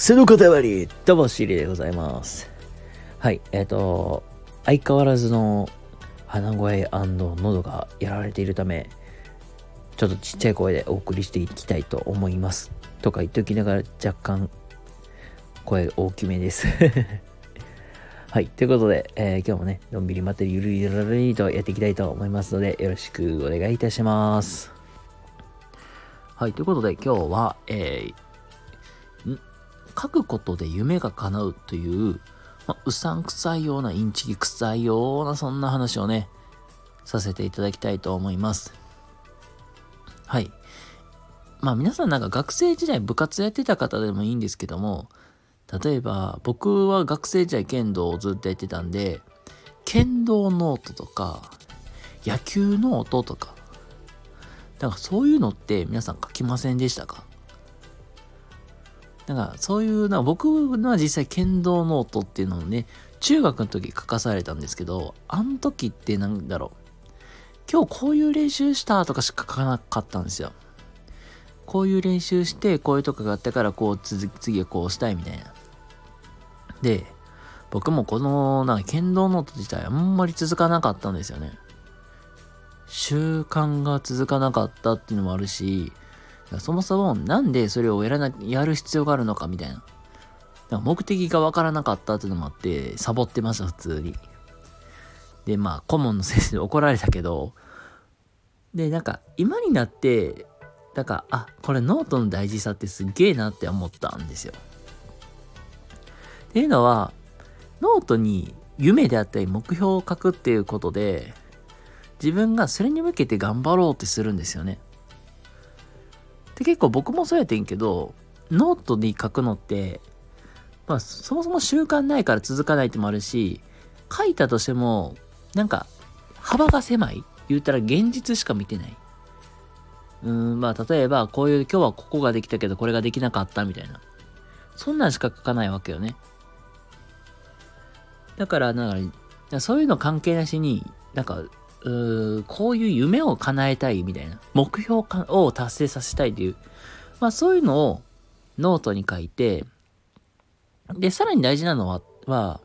癖の塊、どうも、シリでございます。はい、えっ、と、相変わらずの鼻声喉がやられているため、ちょっとちっちゃい声でお送りしていきたいと思います。とか言っておきながら若干声大きめです。はい、ということで、えー今日もね、のんびりまったりゆるゆるりとやっていきたいと思いますので、よろしくお願いいたします。はい、ということで今日は、えー書くことで夢が叶うという、まあ、うさんくさいような、インチキ臭いような、そんな話をね、させていただきたいと思います。はい。まあ皆さんなんか学生時代部活やってた方でもいいんですけども、例えば僕は学生時代剣道をずっとやってたんで、剣道ノートとか、野球ノートとか、なんかそういうのって皆さん書きませんでしたか？なんかそういうな僕は実際剣道ノートっていうのをね中学の時書かされたんですけどあの時ってなんだろう。今日こういう練習したとかしか書かなかったんですよ。こういう練習してこういうとこがあったからこう次はこうしたいみたいな。で僕もこのなんか剣道ノート自体あんまり続かなかったんですよね。習慣が続かなかったっていうのもあるしそもそもなんでそれをやらな、やる必要があるのかみたいな。目的がわからなかったっていうのもあって、サボってました、普通に。で、まあ、顧問の先生に怒られたけど、で、なんか、今になって、なんか、あ、これノートの大事さってすげえなって思ったんですよ。っていうのは、ノートに夢であったり目標を書くっていうことで、自分がそれに向けて頑張ろうってするんですよね。で結構僕もそうやってんけどノートに書くのってまあそもそも習慣ないから続かないってもあるし書いたとしてもなんか幅が狭い。言ったら現実しか見てない。うんまあ例えばこういう今日はここができたけどこれができなかったみたいな。そんなんしか書かないわけよね。だからなんかそういうの関係なしになんかうーこういう夢を叶えたいみたいな、目標を達成させたいという、まあそういうのをノートに書いて、で、さらに大事なのは、は、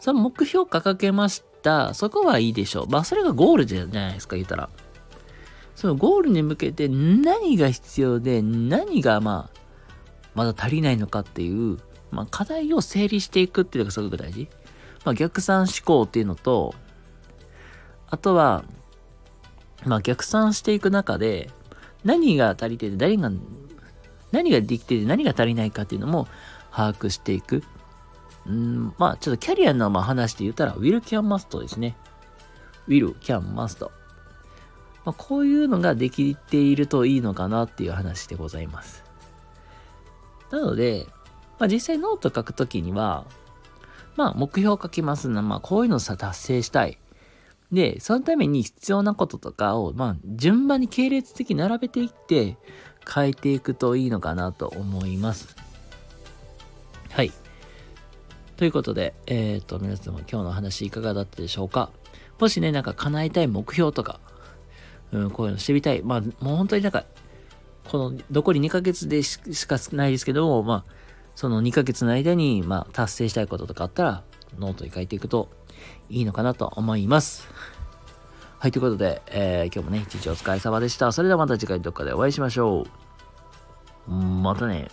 その目標を掲げました。そこはいいでしょう。まあそれがゴールじゃないですか、言ったら。そのゴールに向けて何が必要で、何がまあ、まだ足りないのかっていう、まあ課題を整理していくっていうのがすごく大事。まあ逆算思考っていうのと、あとは、まあ逆算していく中で、何が足りてて、誰が、何ができてて何が足りないかっていうのも把握していく。うん、まあちょっとキャリアのまあ話で言ったら、ウィル・キャン・マストですね。ウィル・キャン・マスト。まあ、こういうのができているといいのかなっていう話でございます。なので、まあ実際ノート書くときには、まあ目標を書きますな、まあこういうのさ達成したい。で、そのために必要なこととかを、まあ、順番に系列的に並べていって、変えていくといいのかなと思います。はい。ということで、えっ、と、皆様今日の話いかがだったでしょうか？もしね、なんか叶えたい目標とか、うん、こういうのしてみたい。まあ、もう本当になんか、この、残り2ヶ月でししかないですけども、まあ、その2ヶ月の間に、まあ、達成したいこととかあったら、ノートに書いていくといいのかなと思います。はい、ということで、えー今日もね、一日お疲れ様でした。それではまた次回どっかでお会いしましょう。またね。